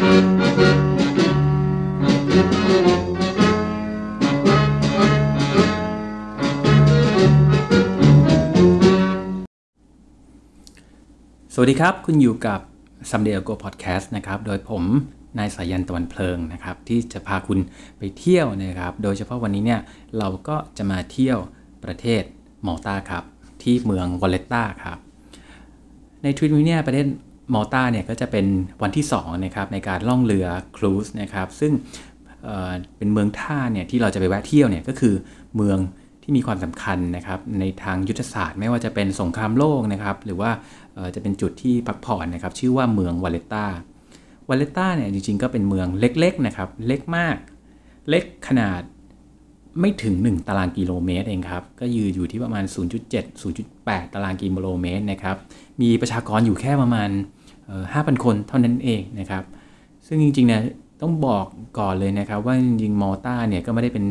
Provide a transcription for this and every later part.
สวัสดีครับ คุณอยู่กับ Someday Ago Podcast นะครับ โดยผมนายสายันตะวันเพลิงนะครับ ที่จะพาคุณไปเที่ยวนะครับ โดยเฉพาะวันนี้เนี่ยเราก็จะมาเที่ยวประเทศมอลตาครับ ที่เมืองวอลเลตตาครับ ในทริปนี้เนี่ยประเทศ มอลตาเนี่ยก็จะเป็นวันที่2นะครับในการล่องเรือ cruise นะครับซึ่งเป็นเมืองท่าเนี่ยที่เราจะไปแวะเที่ยวเนี่ยก็คือเมืองที่มีความสำคัญนะครับในทางยุทธศาสตร์ ไม่ว่าจะเป็นสงครามโลกนะครับหรือว่าจะเป็นจุดที่พักผ่อนนะครับชื่อว่าเมืองวาเลตตาวาเลตตาเนี่ยจริงๆก็เป็นเมืองเล็กๆนะครับเล็กมาก เล็กขนาดไม่ถึง 1 ตารางกิโลเมตรเองครับ ก็ยืนอยู่ที่ประมาณ 0.7 0.8 ตารางกิโลเมตรนะครับ มีประชากรอยู่แค่ประมาณ 5,000 คนเท่านั้นเองนะครับ ซึ่งจริงๆเนี่ยต้องบอกก่อนเลยนะครับ ว่าจริงๆมอลตาเนี่ยก็ไม่ได้เป็น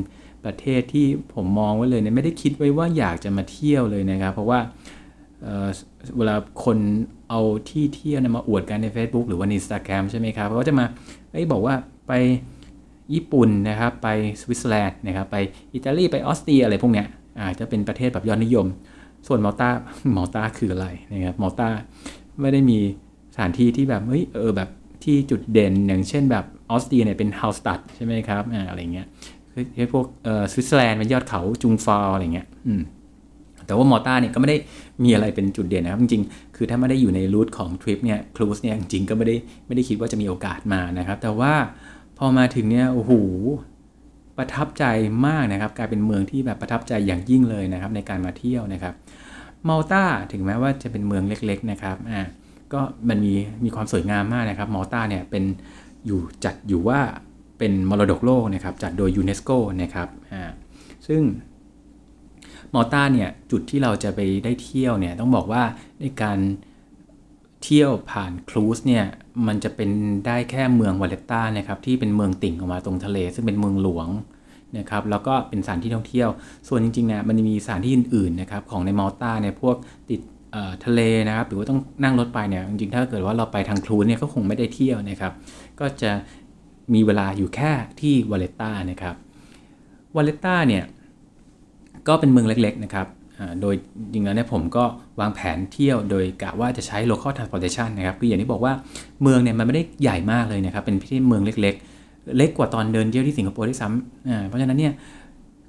ประเทศที่ผมมองไว้เลยเนี่ยไม่ได้คิดไว้ว่าอยากจะมาเที่ยวเลยนะครับ เพราะว่าเวลาคนเอาที่เที่ยวมาอวดกันใน Facebook หรือว่าใน Instagram ใช่ไหมครับเขาจะมาไอ้บอกว่าไปญี่ปุ่นนะครับไปสวิตเซอร์แลนด์นะครับไปอิตาลีไปออสเตรียอะไรพวกเนี้ยอาจจะเป็นประเทศแบบยอดนิยม ส่วนมอลตามอลตาคืออะไรนะครับมอลตาไม่ได้มี ถานที่ที่แบบเฮ้ยเออแบบที่จุดเด่นอย่างเช่นแบบออสเตรียเนี่ยเป็นฮัลล์ชตัทท์ใช่ไหมครับอ่าอะไรเงี้ยคือพวกเอ่อสวิตเซอร์แลนด์เป็นยอดเขาจุงเฟราอะไรเงี้ยอืมแต่ว่ามอลตาเนี่ยก็ไม่ได้มีอะไรเป็นจุดเด่นนะครับจริงๆ คือถ้าไม่ได้อยู่ใน route ของทริปเนี่ย cruise เนี่ยจริงๆก็ไม่ได้ไม่ได้คิดว่าจะมีโอกาสมานะครับ แต่ว่าพอมาถึงเนี่ยโอ้โหประทับใจมากนะครับ กลายเป็นเมืองที่แบบประทับใจอย่างยิ่งเลยนะครับ ในการมาเที่ยวนะครับมาลตาถึงแม้ว่าจะเป็นเมืองเล็ก ๆ นะครับอ่า ก็มันมีมีความสวยงามมากนะครับมาลตาเนี่ยเป็นอยู่จัดอยู่ว่าเป็นมรดกโลกนะครับจัดโดยยูเนสโกนะครับอ่าซึ่งมอต้าเนี่ยจุดที่เราจะไปได้เที่ยวเนี่ยต้องบอกว่าในการเที่ยวผ่าน cruise เนี่ยมันจะเป็นได้แค่เมืองวาเลตตานะครับที่เป็นเมืองติ่งออกมาตรงทะเล ซึ่งเป็นเมืองหลวงนะครับแล้วก็เป็นสถานที่ท่องเที่ยว ส่วนจริงๆเนี่ยมันมีสถานที่อื่นๆนะครับของในมอลตาเนี่ยพวกติด ทะเลนะครับ หรือว่าต้องนั่งรถไปเนี่ยจริงๆถ้าเกิดว่าเราไปทาง cruise เนี่ยก็คงไม่ได้เที่ยวนะครับ ก็จะมีเวลาอยู่แค่ที่วาเลตตานะครับวาเลตตาเนี่ยก็เป็นเมืองเล็กๆนะครับโดยจริงๆแล้วเนี่ยผมก็วางแผนเที่ยวโดยกะว่าจะใช้ local transportation นะครับคืออย่างที่บอกว่าเมืองเนี่ยมันไม่ได้ใหญ่มากเลยนะครับ เป็นที่เมืองเล็ก ๆ เล็กกว่าตอนเดินเที่ยวที่สิงคโปร์ที่ซ้ำเพราะฉะนั้นเนี่ย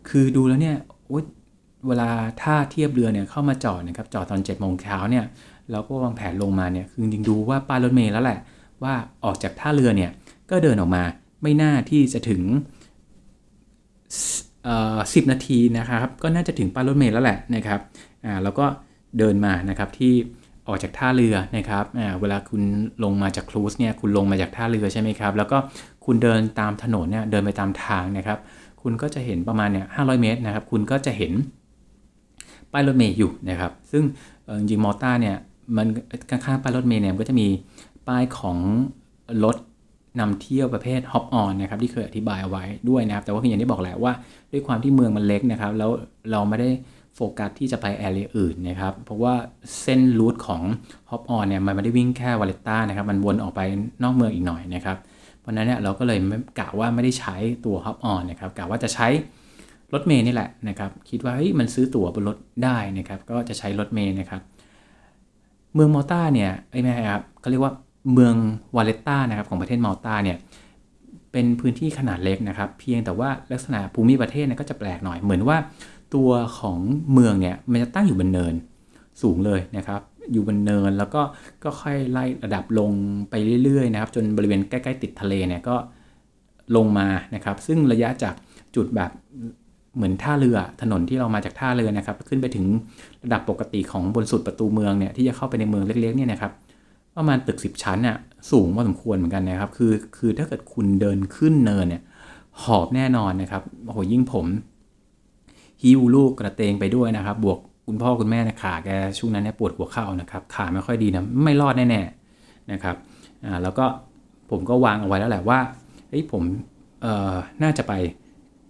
คือดูแล้วเนี่ย เวลาท่าเทียบเรือเนี่ยเข้ามาจอดนะครับจอดตอน7จ็ดโมงเช้าเนี่ยเราก็วางแผนลงมาเนี่ยคือจริงดูว่าป้ายรถเมล์แล้วแหละ ว่าออกจากท่าเรือเนี่ยก็เดินออกมาไม่น่าที่จะถึงสิบนาทีนะครับก็น่าจะถึงป้ายรถเมล์แล้วแหละนะครับอ่าแล้วก็เดินมานะครับที่ออกจากท่าเรือนะครับอ่าเวลาคุณลงมาจากครูซเนี่ยคุณลงมาจากท่าเรือใช่ไหมครับแล้วก็คุณเดินตามถนนเนี่ยเดินไปตามทางนะครับ คุณก็จะเห็นประมาณเนี่ยห้าเมตรนะครับ คุณก็จะเห็น ป้ายรถเมล์อยู่นะครับ ซึ่งจริงมอต้าเนี่ยมันข้างๆป้ายรถเมล์เนี่ยก็จะมีป้ายของรถนำเที่ยวประเภท hop on นะครับที่เคยอธิบายเอาไว้ด้วยนะครับ แต่ว่าอย่างที่บอกแหละว่าด้วยความที่เมืองมันเล็กนะครับ แล้วเราไม่ได้โฟกัสที่จะไป area อื่นนะครับ เพราะว่าเส้น route ของ hop on เนี่ยมันไม่ได้วิ่งแค่วาเลตตานะครับ มันวนออกไปนอกเมืองอีกหน่อยนะครับ เพราะนั้นเนี่ยเราก็เลยกะว่าไม่ได้ใช้ตัว hop on นะครับกะว่าจะใช้ รถเมย์นี่แหละนะครับคิดว่าเฮ้ยมันซื้อตั๋วบนรถได้นะครับก็จะใช้รถเมย์นะครับเมืองมอลตาเนี่ยไอ้แม่ครับเขาเรียกว่าเมืองวาเลตตานะครับของประเทศมาลตาเนี่ยเป็นพื้นที่ขนาดเล็กนะครับ เพียงแต่ว่าลักษณะภูมิประเทศเนี่ยก็จะแปลกหน่อยเหมือนว่าตัวของเมืองเนี่ยมันจะตั้งอยู่บนเนินสูงเลยนะครับ อยู่บนเนินแล้วก็ก็ค่อยไล่ระดับลงไปเรื่อยๆนะครับจนบริเวณใกล้ ๆ ติดทะเลเนี่ยก็ลงมานะครับ ซึ่งระยะจากจุดแบบ เหมือนท่าเรือถนนที่เรามาจากท่าเรือนะครับ ขึ้นไปถึงระดับปกติของบนสุดประตูเมืองเนี่ยที่จะเข้าไปในเมืองเล็กๆเนี่ยนะครับประมาณตึก 10 ชั้นน่ะสูงพอสมควรเหมือนกันนะครับคือคือถ้าเกิดคุณเดินขึ้นเนินเนี่ยหอบแน่นอนนะครับโอ้โหยิ่งผมหิ้วลูกกระเตงไปด้วยนะครับ บวกคุณพ่อคุณแม่นะขาแกช่วงนั้นเนี่ยปวดหัวเข่านะครับขาไม่ค่อยดีนะไม่รอดแน่ๆนะครับอ่าแล้วก็ผมก็วางเอาไว้แล้วแหละว่าเฮ้ยผมเอ่อน่าจะไป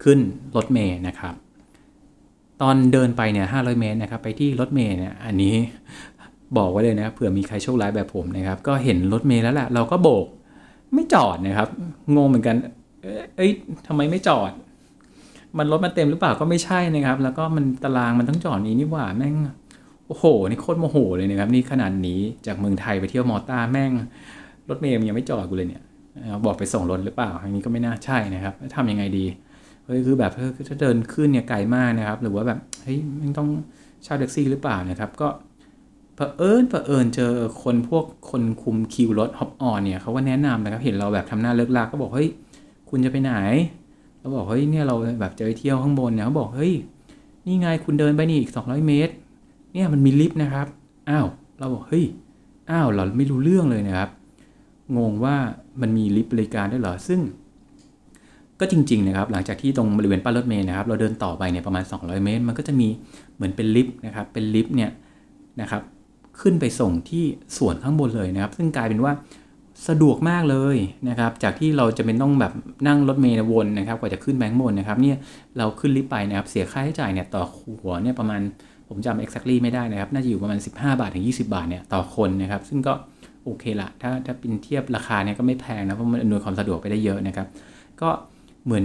ขึ้นรถเมย์นะครับ ตอนเดินไปเนี่ย500เมตรนะครับ ไปที่รถเมย์เนี่ยอันนี้บอกไว้เลยนะเผื่อมีใครโชคร้ายแบบผมนะครับ ก็เห็นรถเมล์แล้วแหละเราก็โบก ไม่จอดนะครับงงเหมือนกัน เอ้ยทำไมไม่จอด มันรถมันเต็มหรือเปล่าก็ไม่ใช่นะครับ แล้วก็มันตารางมันต้องจอดนี้นี่หว่าแม่งโอ้โหนี่โคตรโมโหเลยนะครับนี่ขนาดนี้จากเมืองไทยไปเที่ยวมอต้าแม่งรถเมล์ยังไม่จอดกูเลยเนี่ยบอกไปส่งรถหรือเปล่าอันนี้ก็ไม่น่าใช่นะครับทำยังไงดี เฮ้ยคือแบบถ้าเดินขึ้นเนี่ยไกลมากนะครับ หรือว่าแบบเฮ้ยมันต้องเช่าแท็กซี่หรือเปล่านะครับ ก็เผอิญเผอิญเจอคนพวกคนคุมคิวรถ hop on เนี่ยเขาก็แนะนำนะครับ เห็นเราแบบทำหน้าเลิ่กลั่กก็บอกเฮ้ยคุณจะไปไหนเราบอกเฮ้ยเนี่ยเราแบบจะไปเที่ยวข้างบนเนี่ยเขาบอกเฮ้ยนี่ไงคุณเดินไปนี่อีก 200 เมตร เนี่ยมันมีลิฟต์นะครับอ้าวเราบอกเฮ้ยอ้าวเราไม่รู้เรื่องเลยนะครับงงว่ามันมีลิฟต์บริการด้วยเหรอซึ่ง ก็จริงๆนะครับหลังจากที่ตรงบริเวณป้ายรถเมล์นะครับเราเดินต่อไปเนี่ยประมาณ 200 เมตร มันก็จะมีเหมือนเป็นลิฟต์นะครับเป็นลิฟต์เนี่ยนะครับขึ้นไปส่งที่ส่วนข้างบนเลยนะครับ ซึ่งกลายเป็นว่าสะดวกมากเลยนะครับ จากที่เราจะเป็นต้องแบบนั่งรถเมล์วนนะครับกว่าจะขึ้นแบงค์บนนะครับเนี่ยเราขึ้นลิฟต์ไปนะครับเสียค่าใช้จ่ายเนี่ยต่อหัวเนี่ยประมาณผมจำ exactly ไม่ได้นะครับ น่าจะอยู่ประมาณ 15 บาทถึง 20 บาทเนี่ยต่อคนนะครับ ซึ่งก็โอเคละถ้าถ้าเป็นเทียบราคาเนี่ยก็ไม่แพงนะเพราะมันอำนวยความสะดวกไปได้เยอะนะครับ ก็ เหมือน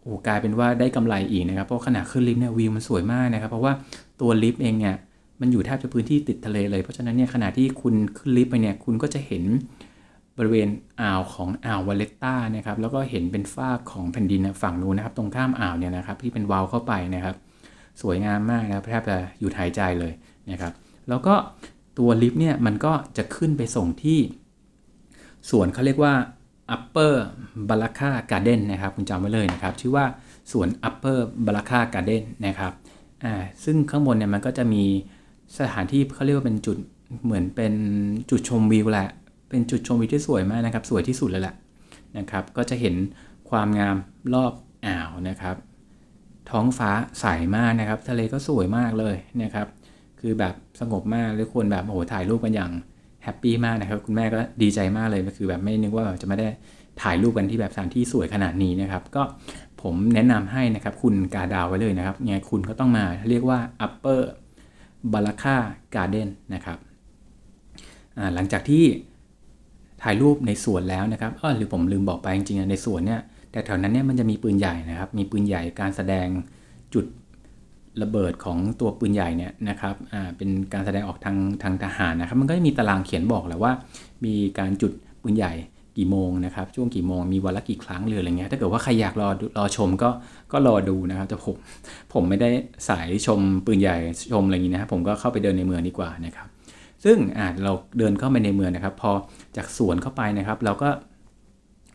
โอ้กลายเป็นว่าได้กำไรอีกนะครับ เพราะขณะขึ้นลิฟต์เนี่ยวิวมันสวยมากนะครับ เพราะว่าตัวลิฟต์เองเนี่ยมันอยู่แทบจะพื้นที่ติดทะเลเลย เพราะฉะนั้นเนี่ยขณะที่คุณขึ้นลิฟต์ไปเนี่ยคุณก็จะเห็นบริเวณอ่าวของอ่าววาเลตตานะครับแล้วก็เห็นเป็นฝั่งของแผ่นดินฝั่งนู้นนะครับ ตรงข้ามอ่าวเนี่ยนะครับที่เป็นวาลเข้าไปนะครับ สวยงามมากนะครับแทบจะอยู่หายใจเลยนะครับ แล้วก็ตัวลิฟต์เนี่ยมันก็จะขึ้นไปส่งที่ส่วนเขาเรียกว่า Upper b a l a k a Garden นะครับคุณจำไว้เลยนะครับชื่อว่าสวน Upper b a l a k a Garden นะครับอ่าซึ่งข้างบนเนี่ยมันก็จะมีสถานที่เขาเรียกว่าเป็นจุดเหมือนเป็นจุดชมวิวแหละ เป็นจุดชมวิวที่สวยมากนะครับ สวยที่สุดเลยแหละนะครับ ก็จะเห็นความงามรอบอ่าวนะครับ ท้องฟ้าใสามากนะครับ ทะเลก็สวยมากเลยนะครับ คือแบบสงบมากเลยควรแบบโอ้โหถ่ายรูปกันอย่าง แฮปปี้มากนะครับ คุณแม่ก็ดีใจมากเลยก็คือแบบไม่นึกว่าจะไม่ได้ถ่ายรูปกันที่แบบสถานที่สวยขนาดนี้นะครับ ก็ผมแนะนำให้นะครับคุณกาดาวไว้เลยนะครับไงคุณก็ต้องมาเรียกว่า upper b a l a k a Garden นะครับหลังจากที่ถ่ายรูปในสวนแล้วนะครับอ๋อหรือผมลืมบอกไปจริงๆในสวนเนี่ยแต่แถวนั้นเนี่ยมันจะมีปืนใหญ่นะครับ มีปืนใหญ่การแสดงจุด ระเบิดของตัวปืนใหญ่เนี่ยนะครับเป็นการแสดงออกทางทางทหารนะครับ มันก็จะมีตารางเขียนบอกแหละว่า มีการจุดปืนใหญ่กี่โมงนะครับ ช่วงกี่โมงมีวันละกี่ครั้งหรืออะไรเงี้ยถ้าเกิดว่าใครอยากรอรอชมก็ก็รอดูนะครับแต่ผมผมไม่ได้สายชมปืนใหญ่ชมอะไรอย่างนี้นะครับผมก็เข้าไปเดินในเมืองดีกว่านะครับ ซึ่งอ่าเราเดินเข้าไปในเมืองนะครับ พอจากสวนเข้าไปนะครับ เราก็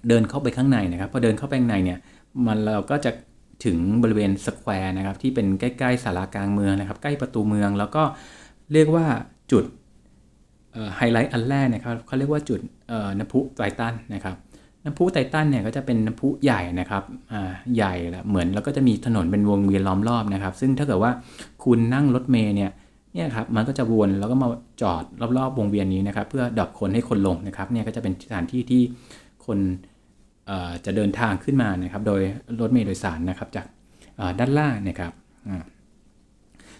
เดินเข้าไปข้างในนะครับ พอเดินเข้าไปข้างในเนี่ยมันเราก็จะ ถึงบริเวณ square นะครับ ที่เป็นใกล้ๆศาลากลางเมืองนะครับ ใกล้ประตูเมือง แล้วก็เรียกว่าจุดไฮไลท์อันแรกนะครับเขาเรียกว่าจุดน้ำพุไทรทันนะครับน้ำพุไทรทันเนี่ยก็จะเป็นน้ำพุใหญ่นะครับใหญ่ละเหมือนแล้วก็จะมีถนนเป็นวงเวียนล้อมรอบนะครับ ซึ่งถ้าเกิดว่าคุณนั่งรถเมย์เนี่ยเนี่ยครับมันก็จะวนแล้วก็มาจอดรอบๆวงเวียนนี้นะครับ เพื่อดับคนให้คนลงนะครับเนี่ยก็จะเป็นสถานที่ที่คน จะเดินทางขึ้นมานะครับ โดยรถเมล์โดยสารนะครับจากด้านล่างนะครับ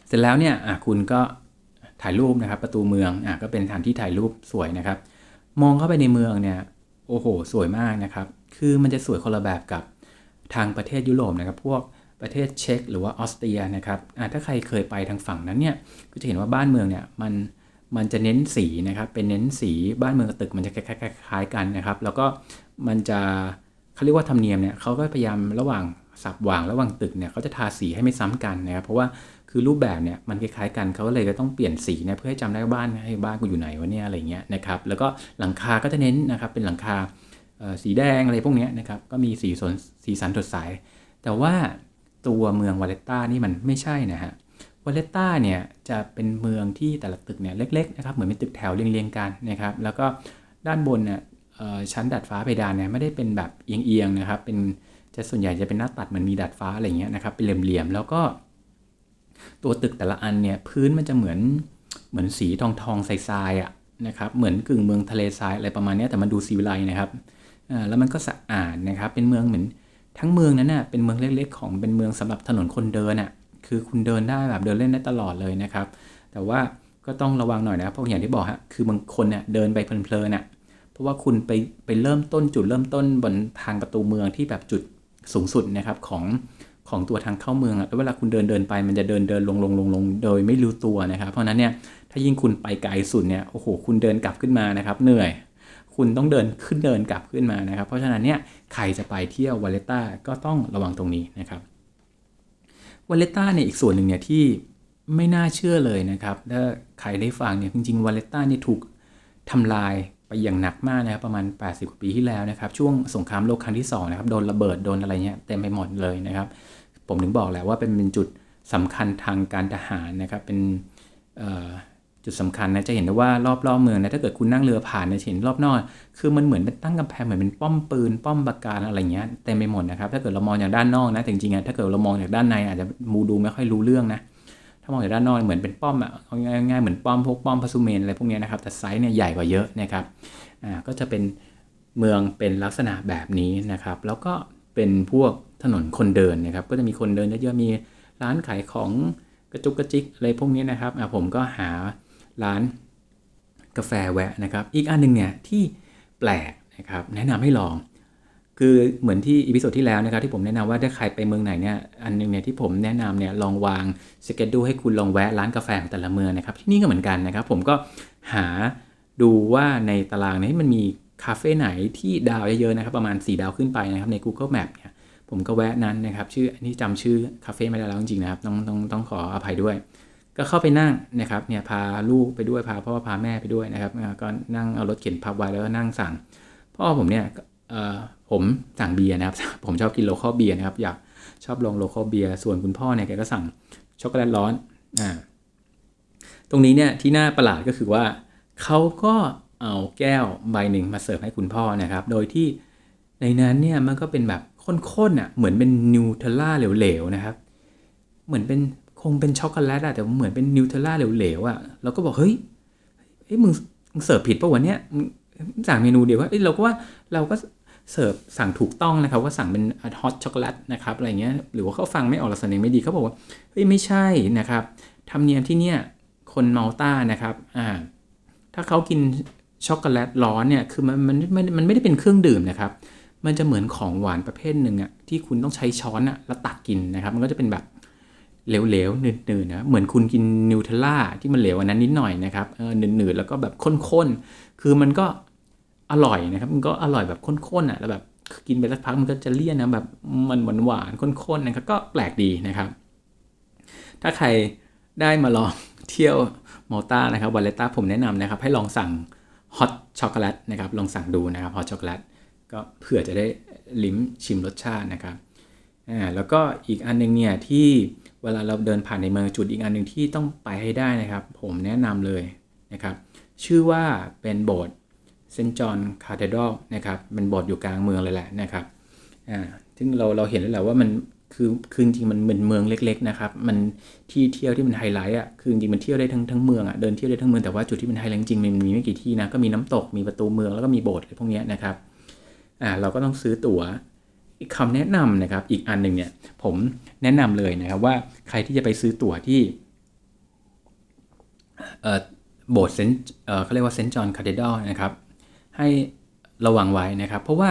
เสร็จแล้วเนี่ยคุณก็ถ่ายรูปนะครับ ประตูเมืองอก็เป็นสถานที่ถ่ายรูปสวยนะครับ มองเข้าไปในเมืองเนี่ยโอ้โห สวยมากนะครับ คือมันจะสวยคนละแบบกับทางประเทศยุโรปนะครับ พวกประเทศเช็กหรือว่าออสเตรียนะครับถ้าใครเคยไปทางฝั่งนั้นเนี่ยก็จะเห็นว่าบ้านเมืองเนี่ยมันมันจะเน้นสีนะครับ เป็นเน้นสีบ้านเมืองกับตึกมันจะคล้ายๆกันนะครับ แล้วก็ มันจะเขาเรียกว่าธรรมเนียมเนี่ยเขาก็พยายามระหว่างสับวางระหว่างตึกเนี่ยเขาจะทาสีให้ไม่ซ้ำกันนะครับเพราะว่าคือรูปแบบเนี่ยมันคล้ายๆกันเขาเลยก็ต้องเปลี่ยนสีนะเพื่อให้จำได้บ้านให้บ้านกูอยู่ไหนวะเนี่ยอะไรเงี้ยนะครับแล้วก็หลังคาก็จะเน้นนะครับเป็นหลังคาสีแดงอะไรพวกนี้นะครับก็มีสีสนสีสันสดใส แต่ว่าตัวเมืองวาเลตตานี่มันไม่ใช่นะฮะวาเลตตาเนี่ยจะเป็นเมืองที่แต่ละตึกเนี่ยเล็กๆนะครับเหมือนเป็นตึกแถวเรียงๆกันนะครับแล้วก็ด้านบนเนี่ย ชั้นดาดฟ้าเพดานเนี่ยไม่ได้เป็นแบบเอียงๆนะครับ เป็นจะส่วนใหญ่จะเป็นหน้าตัดเหมือนมีดาดฟ้าอะไรเงี้ยนะครับเป็นเหลี่ยมๆแล้วก็ ตัวตึกแต่ละอันเนี่ยพื้นมันจะเหมือนเหมือนสีทองทองทรายๆอะนะครับเหมือนกึ่งเมืองทะเลทรายอะไรประมาณนี้แต่มันดูซีวิไลนะครับแล้วมันก็สะอาดนะครับเป็นเมืองเหมือนทั้งเมืองนั้นน่ะเป็นเมืองเล็กๆ ของเป็นเมืองสำหรับถนนคนเดินอะคือคุณเดินได้แบบเดินเล่นได้ตลอดเลยนะครับ แต่ว่าก็ต้องระวังหน่อยนะเพราะอย่างที่บอกฮะคือบางคนเนี่ยเดินไปเพลินๆน่ะ เพราะว่าคุณไปไปเริ่มต้นจุดเริ่มต้นบนทางประตูเมืองที่แบบจุดสูงสุดนะครับของของตัวทางเข้าเมืองอะแล้วเวลาคุณเดินเดินไปมันจะเดินเดินลงลงลงลงโดยไม่รู้ตัวนะครับ เพราะนั้นเนี่ยถ้ายิ่งคุณไปไกลสุดเนี่ยโอ้โหคุณเดินกลับขึ้นมานะครับเหนื่อย คุณต้องเดินขึ้นเดินกลับขึ้นมานะครับ เพราะฉะนั้นเนี่ยใครจะไปเที่ยววาเลตตาก็ต้องระวังตรงนี้นะครับวาเลตตาเนี่ยอีกส่วนหนึ่งเนี่ยที่ไม่น่าเชื่อเลยนะครับ ถ้าใครได้ฟังเนี่ยจริงๆวาเลตตาเนี่ยถูกทำลาย ไปอย่างหนักมากนะครับประมาณ 80กว่าปีที่แล้วนะครับช่วงสงครามโลกครั้งที่2นะครับโดนระเบิดโดนอะไรเงี้ยเต็มไปหมดเลยนะครับ ผมถึงบอกแหละว่าเป็นเป็นจุดสำคัญทางการทหารนะครับเป็นจุดสำคัญนะจะเห็นได้ว่ารอบรอบเมืองนะถ้าเกิดคุณนั่งเรือผ่านนี่ยเห็นรอบนอกคือมันเหมือนเป็นตั้งกำแพงเหมือนเป็นป้อมปืนป้อมปราการอะไรเงี้ยเต็มไปหมดนะครับถ้าเกิดเรามองจากด้านนอกนะแต่จริงๆถ้าเกิดเรามองจากด้านในอาจจะมูดูไม่ค่อยรู้เรื่องนะ ถ้ามองจากด้านนอกเหมือนเป็นป้อมอะง่ายๆเหมือนป้อมพวกป้อมพาสุเมนอะไรพวกนี้นะครับแต่ไซส์เนี่ยใหญ่กว่าเยอะนะครับอ่าก็จะเป็นเมืองเป็นลักษณะแบบนี้นะครับ แล้วก็เป็นพวกถนนคนเดินนะครับ ก็จะมีคนเดินเยอะๆมีร้านขายของกระจุกกระจิกอะไรพวกนี้นะครับอ่าผมก็หาร้านกาแฟแวะนะครับ อีกอันหนึ่งเนี่ยที่แปลกนะครับแนะนำให้ลอง คือเหมือนที่ episode ที่แล้วนะครับที่ผมแนะนำว่าถ้าใครไปเมืองไหนเนี่ยอันนึงเนี่ยที่ผมแนะนำเนี่ยลองวาง schedule ให้คุณลองแวะร้านกาแฟของแต่ละเมืองนะครับที่นี่ก็เหมือนกันนะครับ ผมก็หาดูว่าในตารางนี้มันมีคาเฟ่ไหนที่ดาวเยอะๆนะครับประมาณ 4 ดาวขึ้นไปนะครับใน Google Map เนี่ยผมก็แวะนั้นนะครับชื่ออันนี้จำชื่อคาเฟ่ไม่ได้แล้วจริงๆนะครับต้องต้องต้องขออภัยด้วย ก็เข้าไปนั่งนะครับเนี่ยพาลูกไปด้วยพาพ่อพาแม่ไปด้วยนะครับก็นั่งเอารถเข็นพับไว้แล้วก็นั่งสั่ง พ่อผมเนี่ย ผมสั่งเบียร์นะครับ ผมชอบกิน local เบียร์นะครับ อยากชอบลอง local เบียร์ส่วนคุณพ่อเนี่ยแกก็สั่งช็อกโกแลตร้อนอ่าตรงนี้เนี่ยที่น่าประหลาดก็คือว่าเขาก็เอาแก้วใบหนึ่งมาเสิร์ฟให้คุณพ่อนะครับ โดยที่ในนั้นเนี่ยมันก็เป็นแบบข้นๆอะเหมือนเป็นนิวเทลล่าเหลวๆนะครับ เหมือนเป็นคงเป็นช็อกโกแลตอะแต่เหมือนเป็นนิวเทลล่าเหลวๆอะเราก็บอกเฮ้ยเฮ้ยมึงเสิร์ฟผิดปะวันเนี้ยสั่งเมนูเดียวว่าเราก็ว่าเราก็ เสิร์ฟสั่งถูกต้องนะครับว่าสั่งเป็นฮอตช็อกโกแลตนะครับอะไรเงี้ยหรือว่าเขาฟังไม่ออกลักษณะไม่ดีเขาบอกว่าเฮ้ยไม่ใช่นะครับธรรมเนียมที่เนี่ยคนมาลต้านะครับอ่าถ้าเขากินช็อกโกแลตร้อนเนี่ยคือมันมันมันมันไม่ได้เป็นเครื่องดื่มนะครับ มันจะเหมือนของหวานประเภทหนึ่งอะที่คุณต้องใช้ช้อนอะแล้วตักกินนะครับ มันก็จะเป็นแบบเหลวๆหนืดๆนะเหมือนคุณกินนิวเทลล่าที่มันเหลวอันนั้นนิดหน่อยนะครับเออหนืดๆแล้วก็แบบข้นๆคือมันก็ อร่อยนะครับ มันก็อร่อยแบบข้นๆอะแล้วแบบกินไปสักพักมันก็จะเลี่ยนนะแบบมันหวานๆข้นๆนะครับก็แปลกดีนะครับ ถ้าใครได้มาลองเที่ยวมอลตานะครับวาเลตตาผมแนะนำนะครับ ให้ลองสั่ง hot chocolate นะครับลองสั่งดูนะครับ hot chocolate ก็เผื่อจะได้ลิ้มชิมรสชาตินะครับอ่าแล้วก็อีกอันนึงเนี่ยที่เวลาเราเดินผ่านในเมืองจุดอีกอันหนึ่งที่ต้องไปให้ได้นะครับ ผมแนะนำเลยนะครับ ชื่อว่าเป็นโบสถ์ Saint John Cathedral นะครับเป็นโบสถ์อยู่กลางเมืองเลยแหละนะครับอ่าซึ่งเราเราเห็นแล้วแหละว่ามันคือคือจริงมันเป็นเมืองเล็ก ๆ นะครับ มันที่เที่ยวที่มันไฮไลท์อะคือจริงมันเที่ยวได้ทั้งทั้งเมืองอะเดินเที่ยวได้ทั้งเมืองแต่ว่าจุดที่มันไฮไลท์จริงมันมีไม่กี่ที่นะก็มีน้ำตกมีประตูเมืองแล้วก็มีโบสถ์อะไรพวกนี้นะครับอ่าเราก็ต้องซื้อตั๋วอีกคำแนะนำนะครับอีกอันหนึ่งเนี่ยผมแนะนำเลยนะครับว่าใครที่จะไปซื้อตั๋วที่โบสถ์เซนเขาเรียกว่า Saint John Cathedral นะครับ ให้ระวังไว้นะครับ เพราะว่า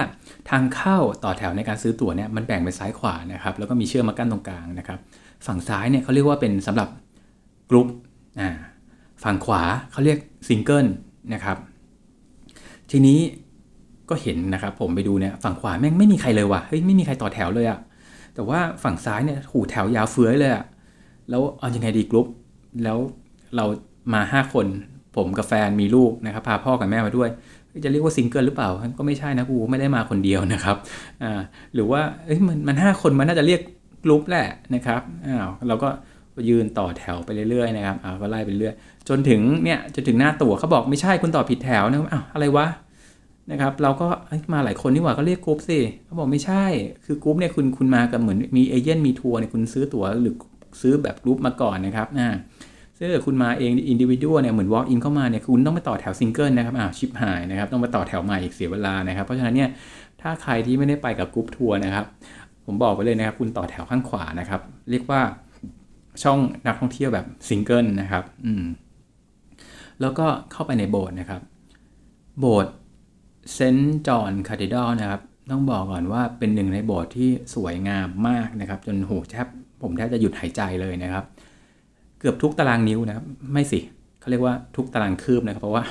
ทางเข้าต่อแถวในการซื้อตั๋วเนี่ยมันแบ่งเป็นซ้ายขวานะครับแล้วก็มีเชือกมากั้นตรงกลางนะครับ ฝั่งซ้ายเนี่ยเขาเรียกว่าเป็นสำหรับกรุ๊ปอ่าฝั่งขวาเขาเรียกซิงเกิลนะครับ ทีนี้ก็เห็นนะครับ ผมไปดูเนี่ยฝั่งขวาแม่งไม่มีใครเลยว่ะเฮ้ยไม่มีใครต่อแถวเลยอะแต่ว่าฝั่งซ้ายเนี่ยหูแถวยาวเฟื้อยเลยอะแล้วเอายังไงดีกรุ๊ปแล้วเรามา 5 คนผมกับแฟนมีลูกนะครับ พาพ่อกับแม่มาด้วย จะเรียกว่าซิงเกิลหรือเปล่า ก็ไม่ใช่นะกูไม่ได้มาคนเดียวนะครับอ่าหรือว่าเอ้ยมันมันห้าคนมันน่าจะเรียกกรุ๊ปแหละนะครับอ้าวเราก็ยืนต่อแถวไปเรื่อยๆนะครับอ่าก็ไล่ไปเรื่อยจนถึงเนี่ยจนถึงหน้าตั๋วเขาบอกไม่ใช่คุณต่อผิดแถวนะอ้าวอะไรวะนะครับเราก็มาหลายคนนี่หว่าก็เรียกกรุ๊ปสิเขาบอกไม่ใช่ คือกรุ๊ปเนี่ยคุณคุณมากับเหมือนมี agent มีทัวร์เนี่ยคุณซื้อตั๋วหรือซื้อแบบกรุ๊ปมาก่อนนะครับอ่า ซึ่งคุณมาเองอินดิวิ u a l เนี่ยเหมือน walk in เข้ามาเนี่ยคุณต้องไปต่อแถวซิงเกิลนะครับอ้าวชิปหายนะครับต้องไปต่อแถวใหม่อีกเสียเวลานะครับ เพราะฉะนั้นเนี่ยถ้าใครที่ไม่ได้ไปกับกรุ๊ปทัวร์นะครับ ผมบอกไปเลยนะครับ คุณต่อแถวข้างขวานะครับ เรียกว่าช่องนักท่องเที่ยวแบบซิงเกิลนะครับอืมแล้วก็เข้าไปในโบสถ์นะครับ โบสถ์เซนต์จอห์นคาธิดอลนะครับ ต้องบอกก่อนว่าเป็นหนึ่งในโบสถ์ที่สวยงามมากนะครับ จนโหแทบผมแทบจะหยุดหายใจเลยนะครับ เกือบทุกตารางนิ้วนะครับไม่สิเขาเรียกว่าทุกตารางคืบนะครับ เพราะว่า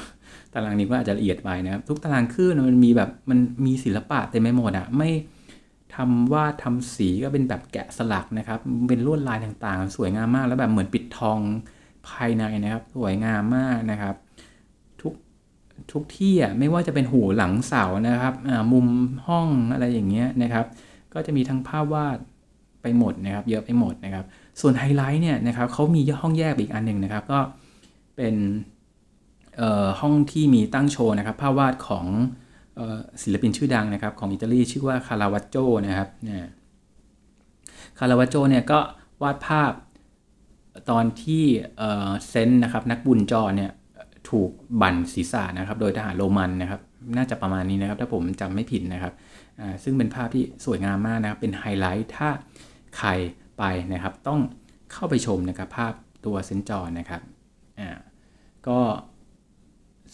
ตารางนิ้วก็อาจจะละเอียดไปนะครับ ทุกตารางคืบมันมีแบบมันมีศิลปะเต็มไปหมดอะไม่ทำวาดทำสีก็เป็นแบบแกะสลักนะครับ เป็นลวดลายต่างๆ สวยงามมาก แล้วแบบเหมือนปิดทองภายในนะครับ สวยงามมากนะครับทุกทุกที่อะไม่ว่าจะเป็นหูหลังเสานะครับมุมห้องอะไรอย่างเงี้ยนะครับ ก็จะมีทั้งภาพวาด ไปหมดนะครับ เยอะไปหมดนะครับ ส่วนไฮไลท์เนี่ยนะครับเขามีห้องแยกอีกอันหนึ่งนะครับ ก็เป็นห้องที่มีตั้งโชว์นะครับภาพวาดของศิลปินชื่อดังนะครับ ของอิตาลีชื่อว่าคาราวัจโจนะครับเนี่ยคาราวัจโจเนี่ยก็วาดภาพตอนที่เซนนะครับนักบุญจอเนี่ยถูกบั่นศีรษะนะครับ โดยทหารโรมันนะครับ น่าจะประมาณนี้นะครับ ถ้าผมจำไม่ผิดนะครับซึ่งเป็นภาพที่สวยงามมากนะครับ เป็นไฮไลท์ถ้า ใครไปนะครับ ต้องเข้าไปชมนะครับภาพตัวเซนจอนะครับก็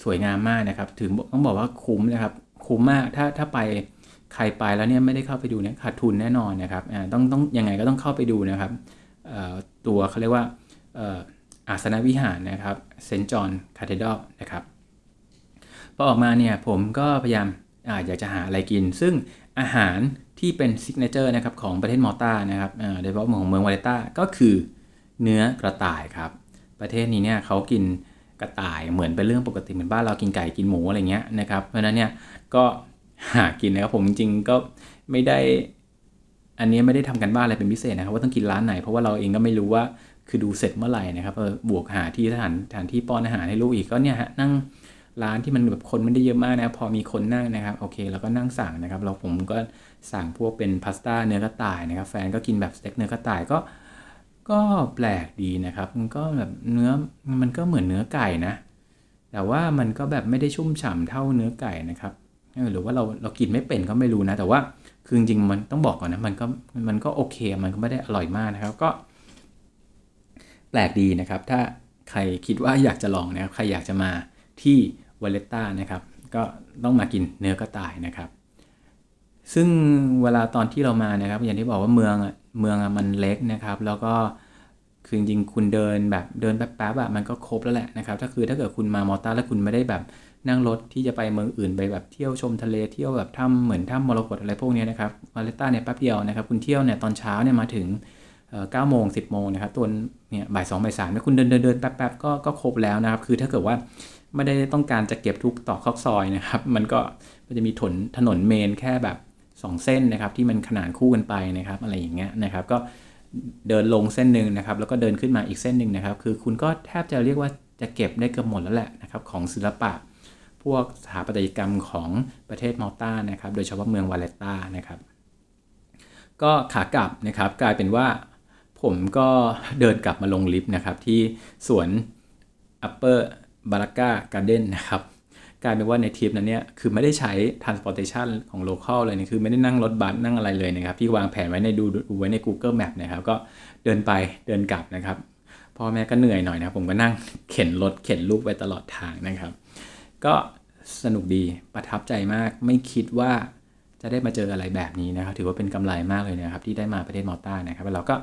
สวยงามมากนะครับ ถึงต้องบอกว่าคุ้มนะครับ คุ้มมากถ้าถ้าไปใครไปแล้วเนี่ยไม่ได้เข้าไปดูเนี่ยขาดทุนแน่นอนนะครับต้องต้องยังไงก็ต้องเข้าไปดูนะครับตัวเขาเรียกว่าอาสนวิหารนะครับ Saint John Cathedral นะครับพอออกมาเนี่ยผมก็พยายามอาอยากจะหาอะไรกิน ซึ่งอาหาร ที่เป็น signature นะครับของประเทศมอลตานะครับโดยเฉพาะของเมืองวาเลต้าก็คือเนื้อกระต่ายครับ ประเทศนี้เนี่ยเขากินกระต่ายเหมือนเป็นเรื่องปกติเหมือนบ้านเรากินไก่กินหมูอะไรเงี้ยนะครับเพราะฉะนั้นเนี่ยก็หากินนะครับผมจริงๆก็ไม่ได้อันนี้ไม่ได้ทำกันบ้านอะไรเป็นพิเศษนะครับว่าต้องกินร้านไหนเพราะว่าเราเองก็ไม่รู้ว่าคือดูเสร็จเมื่อไหร่นะครับบวกหาที่สถานสถานที่ป้อนอาหารให้ลูกอีกก็เนี่ยฮะนั่ง ร้านที่มันแบบคนไม่ได้เยอะมากนะพอมีคนนั่งนะครับโอเคเราก็นั่งสั่งนะครับเราผมก็สั่งพวกเป็นพาสต้าเนื้อกระต่ายนะครับ แฟนก็กินแบบสเต็กเนื้อกระต่ายก็ ก็แปลกดีนะครับ มันก็แบบเนื้อมันก็เหมือนเนื้อไก่นะ แต่ว่ามันก็แบบไม่ได้ชุ่มฉ่าเท่าเนื้อไก่นะครับหรือว่าเราเรากินไม่เป็นก็ไม่รู้นะ แต่ว่าคือจริงๆมันต้องบอกก่อนนะมันก็มันก็โอเคมันก็ไม่ได้อร่อยมากนะครับก็ แปลกดีนะครับ ถ้าใครคิดว่าอยากจะลองนะครับใครอยากจะมาที่ วาเลต้านะครับ ก็ต้องมากินเนื้อกระต่ายนะครับ ซึ่งเวลาตอนที่เรามานะครับ อย่างที่บอกว่าเมืองเมืองมันเล็กนะครับ แล้วก็คือจริงๆคุณเดินแบบเดินแป๊บๆอะมันก็ครบแล้วแหละนะครับ ถ้าคือถ้าเกิดคุณมามอลตาแล้วคุณไม่ได้แบบนั่งรถที่จะไปเมืองอื่นไปแบบเที่ยวชมทะเลเที่ยวแบบถ้ำเหมือนถ้ำมรกตอะไรพวกนี้นะครับวาเลต้าเนี่ยแป๊บเดียวนะครับ คุณเที่ยวเนี่ยตอนเช้าเนี่ยมาถึงเก้าโมงสิบโมงนะครับตัวเนี่ยบ่ายสองบ่ายสามเนี่ยคุณเดินเดินเดินแป๊บๆก็ก็ครบแล้วนะครับ คือถ้าเกิดว่า ไม่ได้ต้องการจะเก็บทุกตรอกซอกซอยนะครับ มันก็มันจะมีถนนถนน main แค่แบบ 2 เส้นนะครับที่มันขนานคู่กันไปนะครับ อะไรอย่างเงี้ยนะครับ ก็เดินลงเส้นหนึ่งนะครับ แล้วก็เดินขึ้นมาอีกเส้นหนึ่งนะครับ คือคุณก็แทบจะเรียกว่าจะเก็บได้เกือบหมดแล้วแหละนะครับของศิลปะ พวกสถาปัตยกรรมของประเทศมอลตานะครับ โดยเฉพาะเมืองวาเลตตานะครับ ก็ขากลับนะครับ กลายเป็นว่าผมก็เดินกลับมาลงลิฟต์นะครับ ที่สวน Upper b a r a c a Garden นะครับกลายเป็นว่าในทริปนั้นเนี่ยคือไม่ได้ใช้ transportation ของ local เลยนี่คือไม่ได้นั่งรถบัสนั่งอะไรเลยนะครับ ที่วางแผนไว้ในดูดูไว้ใน Google Map นะครับ ก็เดินไปเดินกลับนะครับพ่อแม่ก็เหนื่อยหน่อยนะผมก็นั่งเข็นรถเข็นลูกไปตลอดทางนะครับ ก็สนุกดีประทับใจมากไม่คิดว่าจะได้มาเจออะไรแบบนี้นะครับ ถือว่าเป็นกำไรมากเลยนะครับ ที่ได้มาประเทศมอลตานะครับแล้วเราก็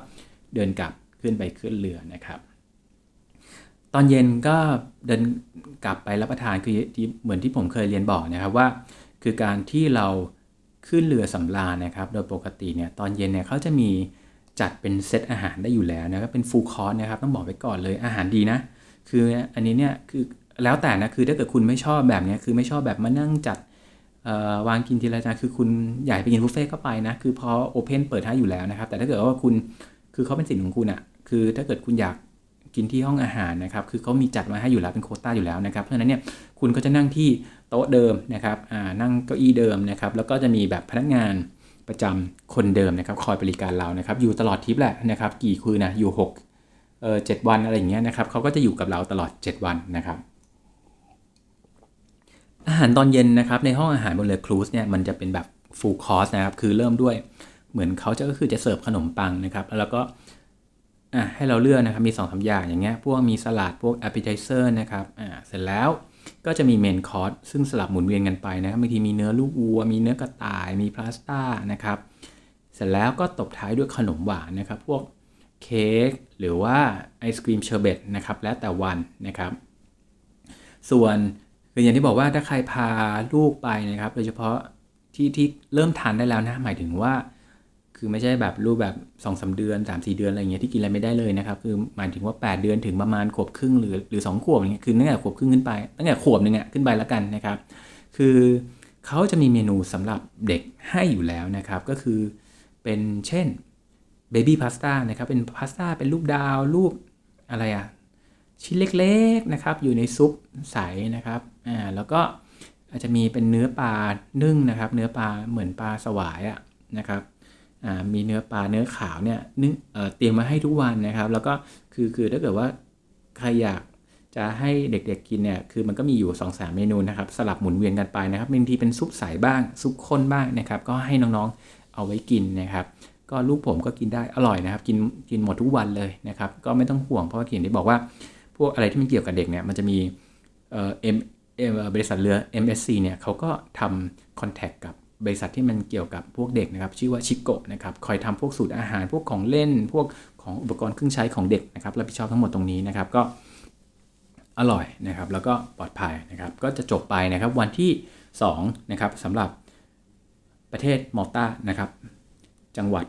เดินกลับขึ้นไปขึ้นเรือนะครับ ตอนเย็นก็เดินกลับไปรับประทานคือเหมือนที่ผมเคยเรียนบอกนะครับว่า คือการที่เราขึ้นเรือสำราญนะครับ โดยปกติเนี่ยตอนเย็นเนี่ยเขาจะมีจัดเป็นเซตอาหารไว้อยู่แล้วนะครับเป็น full course นะครับต้องบอกไว้ก่อนเลยอาหารดีนะ คืออันนี้เนี่ยคือแล้วแต่นะคือถ้าเกิดคุณไม่ชอบแบบนี้คือไม่ชอบแบบมานั่งจัดวางกินทีละจานคือคุณอยากไปกินบุฟเฟ่ก็ไปนะคือพอ open เปิดให้อยู่แล้วนะครับ แต่ถ้าเกิดว่าคุณคือเขาเป็นสิทธิ์ของคุณอะ่ะคือถ้าเกิดคุณอยาก กินที่ห้องอาหารนะครับ คือเขามีจัดมาให้อยู่แล้วเป็นโควต้าอยู่แล้วนะครับ เพราะฉะนั้นเนี่ยคุณก็จะนั่งที่โต๊ะเดิมนะครับนั่งเก้าอี้เดิมนะครับ แล้วก็จะมีแบบพนักงานประจำคนเดิมนะครับ คอยบริการเรานะครับ อยู่ตลอดทริปแหละนะครับ กี่คืนนะอยู่6เออ7วันอะไรอย่างเงี้ยนะครับเขาก็จะอยู่กับเราตลอด 7 วันนะครับอาหารตอนเย็นนะครับในห้องอาหารบนเรือ cruise เนี่ยมันจะเป็นแบบ full course นะครับคือเริ่มด้วยเหมือนเขาจะก็คือจะเสิร์ฟขนมปังนะครับแล้วก็ อะให้เราเลือกนะครับมี2สามอย่างอย่างเงี้ยพวกมีสลัดพวก appetizer นะครับอ่าเสร็จแล้วก็จะมี main course ซึ่งสลับหมุนเวียนกันไปนะครับบางทีมีเนื้อลูกวัว มีเนื้อกระต่าย มีพาสต้านะครับเสร็จแล้วก็ตบท้ายด้วยขนมหวานนะครับพวกเค้กหรือว่าไอศครีมเชอร์เบตนะครับแล้วแต่วันนะครับ ส่วนคืออย่างที่บอกว่าถ้าใครพาลูกไปนะครับ โดยเฉพาะที่ที่เริ่มทานได้แล้วนะหมายถึงว่า คือไม่ใช่แบบลูกแบบ2สองสามเดือน3 4เดือนอะไรเงี้ยที่กินอะไรไม่ได้เลยนะครับ คือหมายถึงว่า 8 เดือนถึงประมาณขวบครึ่งหรือหรือ2ขวบเงี้ยคือตั้งแต่ขวบครึ่งขึ้นไปตั้งแต่ขวบหนึ่งอะขึ้นไปแล้วกันนะครับ คือเขาจะมีเมนูสำหรับเด็กให้อยู่แล้วนะครับ ก็คือเป็นเช่นเบบี้พาสต้านะครับเป็นพาสต้าเป็นรูปดาวรูปอะไรอะชิ้นเล็กๆนะครับ อยู่ในซุปใสนะครับอ่าแล้วก็อาจจะมีเป็นเนื้อปลานึ่งนะครับ เนื้อปลาเหมือนปลาสวายอะนะครับ มีเนื้อปลาเนื้อขาวเนี่ยนึ่งเตรียมมาให้ทุกวันนะครับ แล้วก็คือคือถ้าเกิดว่าใครอยากจะให้เด็กๆกินเนี่ยคือมันก็มีอยู่2อสาเมนูนะครับสลับหมุนเวียนกันไปนะครับบางทีเป็นซุปใสบ้างซุปข้นบ้างนะครับก็ให้น้องๆเอาไว้กินนะครับ ก็ลูกผมก็กินได้อร่อยนะครับ กินกินหมดทุกวันเลยนะครับ ก็ไม่ต้องห่วงเพราะว่าเขียนที่บอกว่า พวกอะไรที่มันเกี่ยวกับเด็กเนี่ยมันจะมีเอ่อเอ็มเอ่อบริษัทเรือ MSC เนี่ยเขาก็ทำคอนแทคกับ บริษัทที่มันเกี่ยวกับพวกเด็กนะครับ ชื่อว่าชิโกะนะครับคอยทำพวกสูตรอาหารพวกของเล่น พวกของอุปกรณ์เครื่องใช้ของเด็กนะครับรับผิดชอบทั้งหมดตรงนี้นะครับก็อร่อยนะครับแล้วก็ปลอดภัยนะครับก็จะจบไปนะครับวันที่2นะครับสำหรับประเทศมอลตานะครับจังหวัด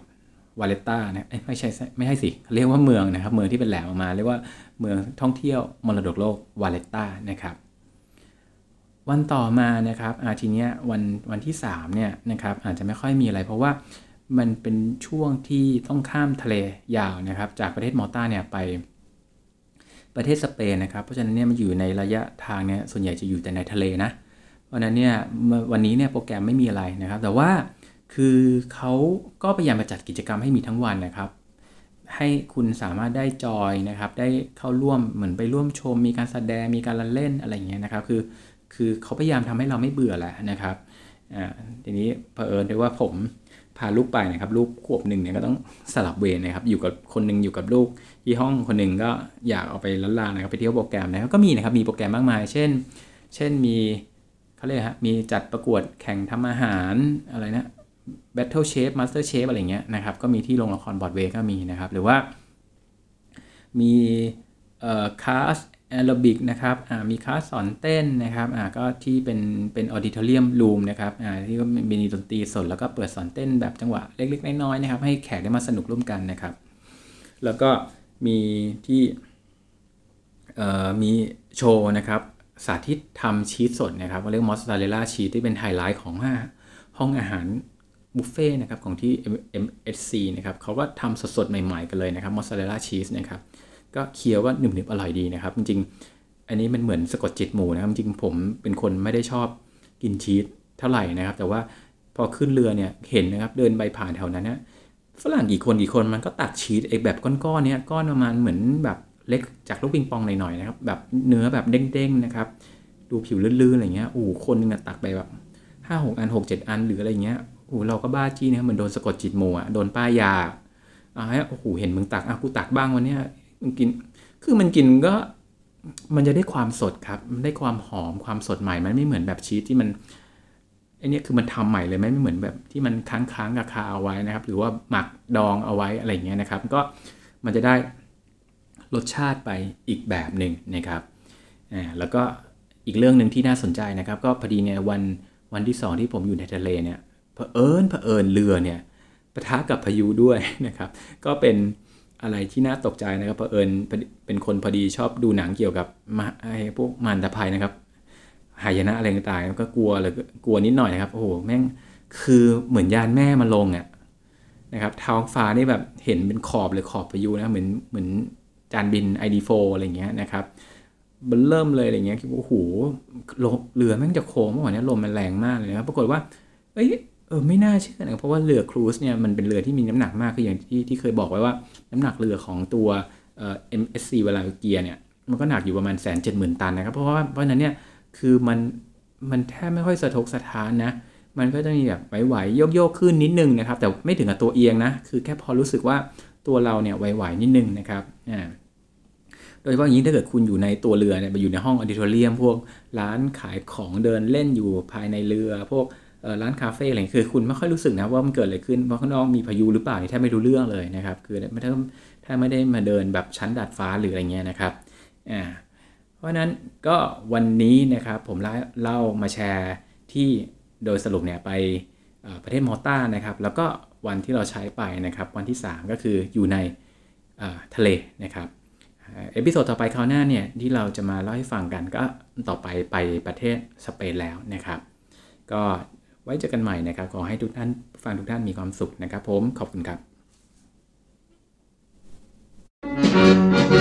วาเลต้านะไม่ใช่ไม่ใช่สิเรียกว่าเมืองนะครับเมืองที่เป็นแหลมออกมาเรียกว่าเมืองท่องเที่ยวมรดกโลกวาเลต้านะครับ วันต่อมานะครับอาทีเนี้ยวันวันที่3เนี่ยนะครับอาจจะไม่ค่อยมีอะไรเพราะว่ามันเป็นช่วงที่ต้องข้ามทะเลยาวนะครับ จากประเทศมอลตาเนี่ยไปประเทศสเปนนะครับ เพราะฉะนั้นเนี่ยมันอยู่ในระยะทางเนี่ยส่วนใหญ่จะอยู่แต่ในทะเลนะเพราะนั้นเนี่ยวันนี้เนี่ยโปรแกรมไม่มีอะไรนะครับ แต่ว่าคือเขาก็พยายามมาจัดกิจกรรมให้มีทั้งวันนะครับ ให้คุณสามารถได้จอยนะครับ ได้เข้าร่วมเหมือนไปร่วมชม มีการแสดงมีการละเล่นอะไรอย่างเงี้ยนะครับ คือ คือเขาพยายามทำให้เราไม่เบื่อแหละนะครับอ่าทีนี้เผอิญด้วยว่าผมพาลูกไปนะครับลูกขวบหนึ่งเนี่ยก็ต้องสลับเวรนะครับ อยู่กับคนหนึ่งอยู่กับลูกที่ห้องคนหนึ่งก็อยากออกไปลั้นลานะครับไปเที่ยวโปรแกรมนะครับก็มีนะครับมีโปรแกรมมากมาย เช่น เช่นมีเขาเรียกฮะมีจัดประกวดแข่งทำอาหารอะไรนะ Battle Chef Master Chef อะไรเงี้ยนะครับก็มีที่โรงละครบอร์ดเวย์ก็มีนะครับ หรือว่ามีเอ่อคลาส แอโรบิกนะครับมีคลาสสอนเต้นนะครับก็ที่เป็นเป็น auditorium room นะครับที่ก็มีดนตรีสดแล้วก็เปิดสอนเต้นแบบจังหวะเล็กๆ น้อยๆนะครับ ให้แขกได้มาสนุกร่วมกันนะครับ แล้วก็มีที่มีโชว์นะครับสาธิตทำชีสสดนะครับเรียกมอสซาเรลล่าชีสที่เป็นไฮไลท์ของห้องอาหารบุฟเฟ่นะครับของที่ MSC นะครับเขาก็ทำสดๆ ใหม่ๆ กันเลยนะครับมอสซาเรลล่าชีสนะครับ ก็เคี้ยวก็หนึบๆอร่อยดีนะครับ จริงๆ อันนี้มันเหมือนสะกดจิตหมูนะครับ จริงผมเป็นคนไม่ได้ชอบกินชีสเท่าไหร่นะครับ แต่ว่าพอขึ้นเรือเนี่ยเห็นนะครับเดินไปผ่านแถวนั้นนะฝรั่งกี่คนกี่คนมันก็ตักชีสไอ้แบบก้อนๆเนี้ยก้อนประมาณเหมือนแบบเล็กจากลูกปิงปองหน่อยๆนะครับแบบเนื้อแบบเด้งๆนะครับดูผิวลื่นๆอะไรเงี้ยโอ้คนนึงตักไปแบบห้าหกอันหกเจ็ดอันหรืออะไรเงี้ยโอ้เราก็บ้าจี้เนี่ยเหมือนโดนสะกดจิตหมูอะโดนป้ายยาอ่าโอ้โหเห็นมึงตักอะกูตักบ้างวันเนี้ย มันกิน คือมันกินก็มันจะได้ความสดครับ มันได้ความหอมความสดใหม่ มันไม่เหมือนแบบชีสที่มันไอเนี้ยคือมันทำใหม่เลยไม่เหมือนแบบที่มันค้างค้างกับคาเอาไว้นะครับ หรือว่าหมักดองเอาไว้อะไรเงี้ยนะครับ ก็มันจะได้รสชาติไปอีกแบบหนึ่งนะครับอ่าแล้วก็อีกเรื่องหนึ่งที่น่าสนใจนะครับ ก็พอดีเนี่ยวันวันที่สองที่ผมอยู่ในทะเลเนี่ยเผอิญเผอิญเรือเนี่ยปะทะกับพายุด้วยนะครับ ก็เป็น อะไรที่น่าตกใจนะครับเผอิญเป็นคนพอดีชอบดูหนังเกี่ยวกับมาไอ้พวกมารตภัยนะครับหายนะอะไรต่างๆก็กลัวเลยกลัวนิดหน่อยนะครับโอ้โหแม่งคือเหมือนยานแม่มาลงอะนะครับท้องฟ้านี่แบบเห็นเป็นขอบเลยขอบพายุนะเหมือนเหมือนจานบิน ID4 อะไรเงี้ยนะครับมันเริ่มเลยอะไรเงี้ยโอ้โหเรือแม่งจะโค้งเมื่อวานนี้ลมมันแรงมากเลยนะครับปรากฏว่า เอ้ย เออไม่น่าเชื่อนะเพราะว่าเรือครูซเนี่ยมันเป็นเรือที่มีน้ำหนักมากคืออย่างที่ที่เคยบอกไว้ว่า น้ำหนักเรือของตัวเอ่อ MSC เวลาเกียร์เนี่ยมันก็หนักอยู่ประมาณแสนเจ็ดหมื่นตันนะครับ เพราะว่าเพราะนั้นเนี่ยคือมันมันแทบไม่ค่อยสะทกสะท้านนะ มันก็จะมีแบบไหวๆโยกโยกขึ้นนิดนึงนะครับ แต่ไม่ถึงกับตัวเอียงนะ คือแค่พอรู้สึกว่าตัวเราเนี่ยไหวๆนิดนึงนะครับอ่าโดยเฉพาะอย่างยิ่งถ้าเกิดคุณอยู่ในตัวเรือเนี่ยไปอยู่ในห้องออดิทอเรียม พวกร้านขายของเดินเล่นอยู่ภายในเรือพวก ร้านคาเฟ่อะไรคือคุณไม่ค่อยรู้สึกนะว่ามันเกิดอะไรขึ้นเพราะข้างนอกมีพายุหรือเปล่าแทบไม่รู้เรื่องเลยนะครับ คือไม่ถ้าถ้าไม่ได้มาเดินแบบชั้นดาดฟ้าหรืออะไรเงี้ยนะครับอ่าเพราะนั้นก็วันนี้นะครับผมเล่ามาแชร์ที่โดยสรุปเนี่ยไปประเทศมอลตานะครับ แล้วก็วันที่เราใช้ไปนะครับ วันที่ 3 ก็คืออยู่ในทะเลนะครับ episode ต่อไปคราวหน้าเนี่ยที่เราจะมาเล่าให้ฟังกันก็ต่อไปไปประเทศสเปนแล้วนะครับ ก็ ไว้เจอกันใหม่นะครับ ขอให้ทุกท่านฟังทุกท่านมีความสุขนะครับ ผมขอบคุณครับ